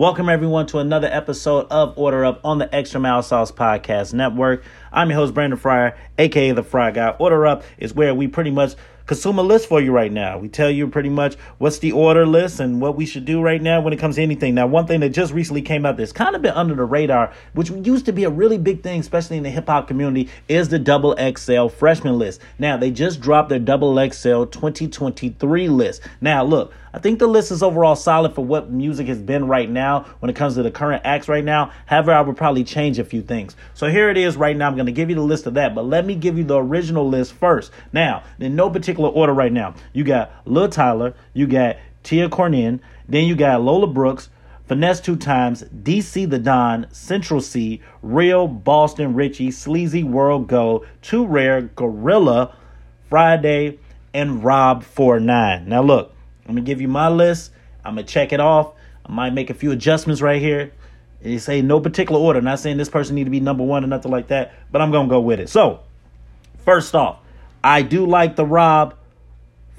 Welcome everyone to another episode of Order Up on the Extra Mile Sauce Podcast Network. I'm your host Brandon Fryer, aka the Fry Guy. Order Up is where we pretty much consume a list for you right now. We tell you pretty much what's the order list and what we should do right now when it comes to anything. Now, one thing that just recently came out that's kind of been under the radar, which used to be a really big thing, especially in the hip hop community, is the double XL freshman list. Now, they just dropped their double XL 2023 list. Now, look, I think the list is overall solid for what music has been right now when it comes to the current acts right now. However, I would probably change a few things. So here it is right now. I'm going to give you the list of that, but let me give you the original list first. Now, in no particular order right now, you got Luh Tyler, you got TiaCorine, then you got Lola Brooks, Finesse2Tymes, DC the Don, Central Cee, Real, Boston Richey, SleazyWorld Go, Too Rare, GloRilla, Fridayy, and Rob 49. Now look, I'm gonna give you my list. I'm gonna check it off. I might make a few adjustments right here. They say no particular order. Not saying this person need to be number one or nothing like that, but I'm gonna go with it. So, first off, I do like the Rob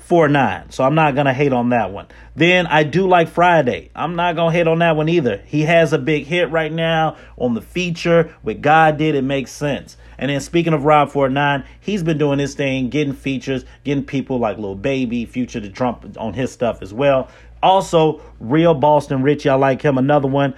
4-9, so I'm not gonna hate on that one. Then I do like Fridayy. I'm not gonna hate on that one either. He has a big hit right now on the feature with God did. It makes sense. And then speaking of Rob four nine, he's been doing his thing, getting features, getting people like Lil Baby, Future to Trump on his stuff as well. Also, Real Boston Richey, I like him. Another one,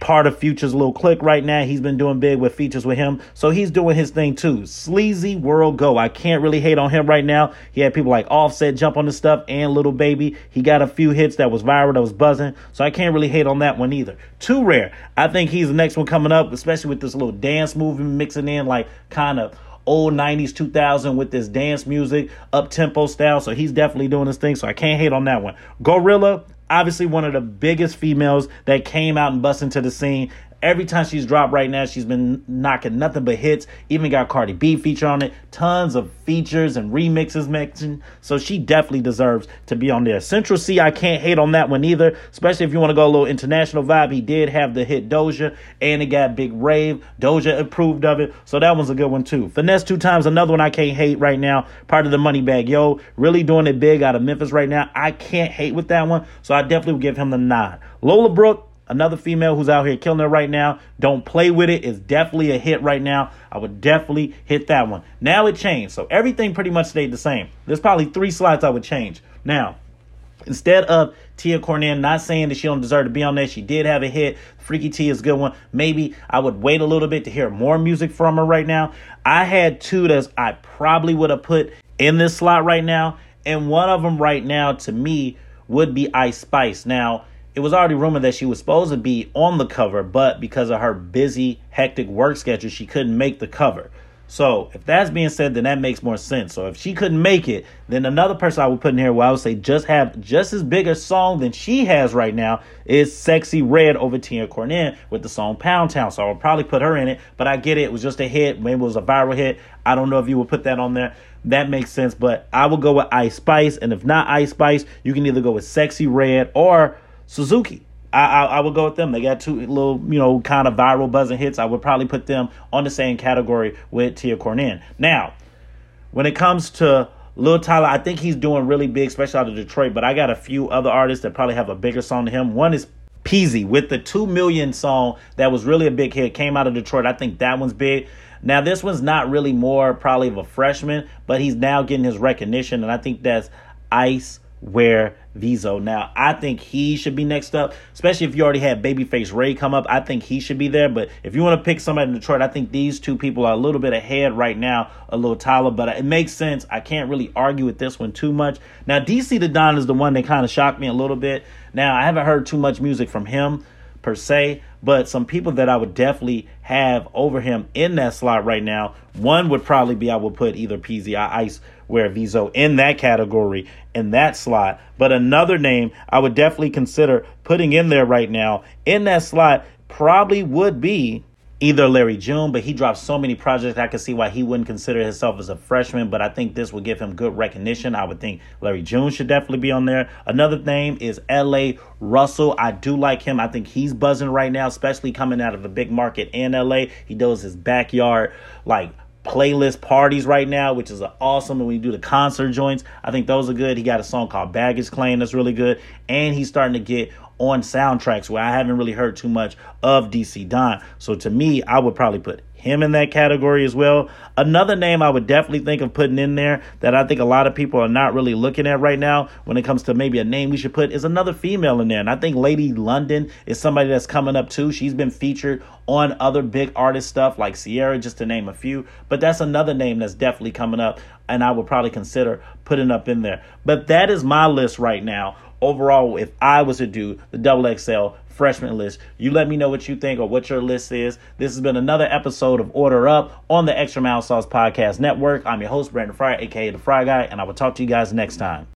part of Future's little click right now. He's been doing big with features with him. So he's doing his thing too. SleazyWorld Go. I can't really hate on him right now. He had people like Offset jump on the stuff and Lil Baby. He got a few hits that was viral, that was buzzing. So I can't really hate on that one either. 2Rare. I think he's the next one coming up, especially with this little dance movement mixing in like kind of old 90s 2000 with this dance music up tempo style so he's definitely doing his thing so i can't hate on that one GloRilla obviously one of the biggest females that came out and bust into the scene Every time she's dropped right now, she's been knocking nothing but hits. Even got Cardi B feature on it. Tons of features and remixes mentioned. So she definitely deserves to be on there. Central Cee, I can't hate on that one either. Especially if you want to go a little international vibe. He did have the hit Doja and it got Big Rave. Doja approved of it. So that one's a good one too. Finesse2Tymes, another one I can't hate right now. Part of the Moneybagg Yo, really doing it big out of Memphis right now. I can't hate with that one. So I definitely would give him the nod. Lola Brooke, another female who's out here killing it right now. Don't play with it. It's definitely a hit right now. I would definitely hit that one. Now it changed. So everything pretty much stayed the same. There's probably three slots I would change. Now, instead of TiaCorine, not saying that she don't deserve to be on there. She did have a hit. Freaky T is a good one. Maybe I would wait a little bit to hear more music from her right now. I had two that I probably would have put in this slot right now. And one of them right now to me would be Ice Spice. Now, it was already rumored that she was supposed to be on the cover, but because of her busy, hectic work schedule, she couldn't make the cover. So, if that's being said, then that makes more sense. So, if she couldn't make it, then another person I would put in here where I would say just have just as big a song than she has right now is Sexyy Red over TiaCorine with the song Pound Town. So, I would probably put her in it, but I get it. It was just a hit. Maybe it was a viral hit. I don't know if you would put that on there. That makes sense, but I would go with Ice Spice. And if not Ice Spice, you can either go with Sexyy Red or Suzuki. I, I, I would go with them. They got two little, you know, kind of viral buzzing hits. I would probably put them on the same category with TiaCorine. Now, when it comes to Luh Tyler, I think he's doing really big, especially out of Detroit. But I got a few other artists that probably have a bigger song to him. One is Peezy with the two million song that was really a big hit. Came out of Detroit. I think that one's big. Now this one's not really more probably of a freshman, but he's now getting his recognition, and I think that's Ice Wear Vezo. Now, I think he should be next up, especially if you already had Babyface Ray come up. I think he should be there. But if you want to pick somebody in Detroit, I think these two people are a little bit ahead right now, a little Tyler. But it makes sense. I can't really argue with this one too much. Now, DC the Don is the one that kind of shocked me a little bit. Now, I haven't heard too much music from him per se, but some people that I would definitely have over him in that slot right now. One would probably be I would put either Peezy or Ice Wear Vezo in that category in that slot. But another name I would definitely consider putting in there right now in that slot probably would be either Larry June, but he dropped so many projects. I can see why he wouldn't consider himself as a freshman, but I think this would give him good recognition. I would think Larry June should definitely be on there. Another name is L.A. Russell. I do like him. I think he's buzzing right now, especially coming out of a big market in L.A. He does his backyard, like, playlist parties right now, which is awesome. And when you do the concert joints, I think those are good. He got a song called Baggage Claim that's really good. And he's starting to get on soundtracks where I haven't really heard too much of DC Don. So to me, I would probably put him in that category as well. Another name I would definitely think of putting in there that I think a lot of people are not really looking at right now when it comes to maybe a name we should put is another female in there. And I think Lady London is somebody that's coming up too. She's been featured on other big artist stuff like Ciara, just to name a few. But that's another name that's definitely coming up, and I would probably consider putting up in there. But that is my list right now. Overall, if I was to do the double XL freshman list. You let me know what you think or what your list is. This has been another episode of Order Up on the Extra Mild Sauce Podcast Network. I'm your host, Brandon Fryer, aka The Fry Guy, and I will talk to you guys next time.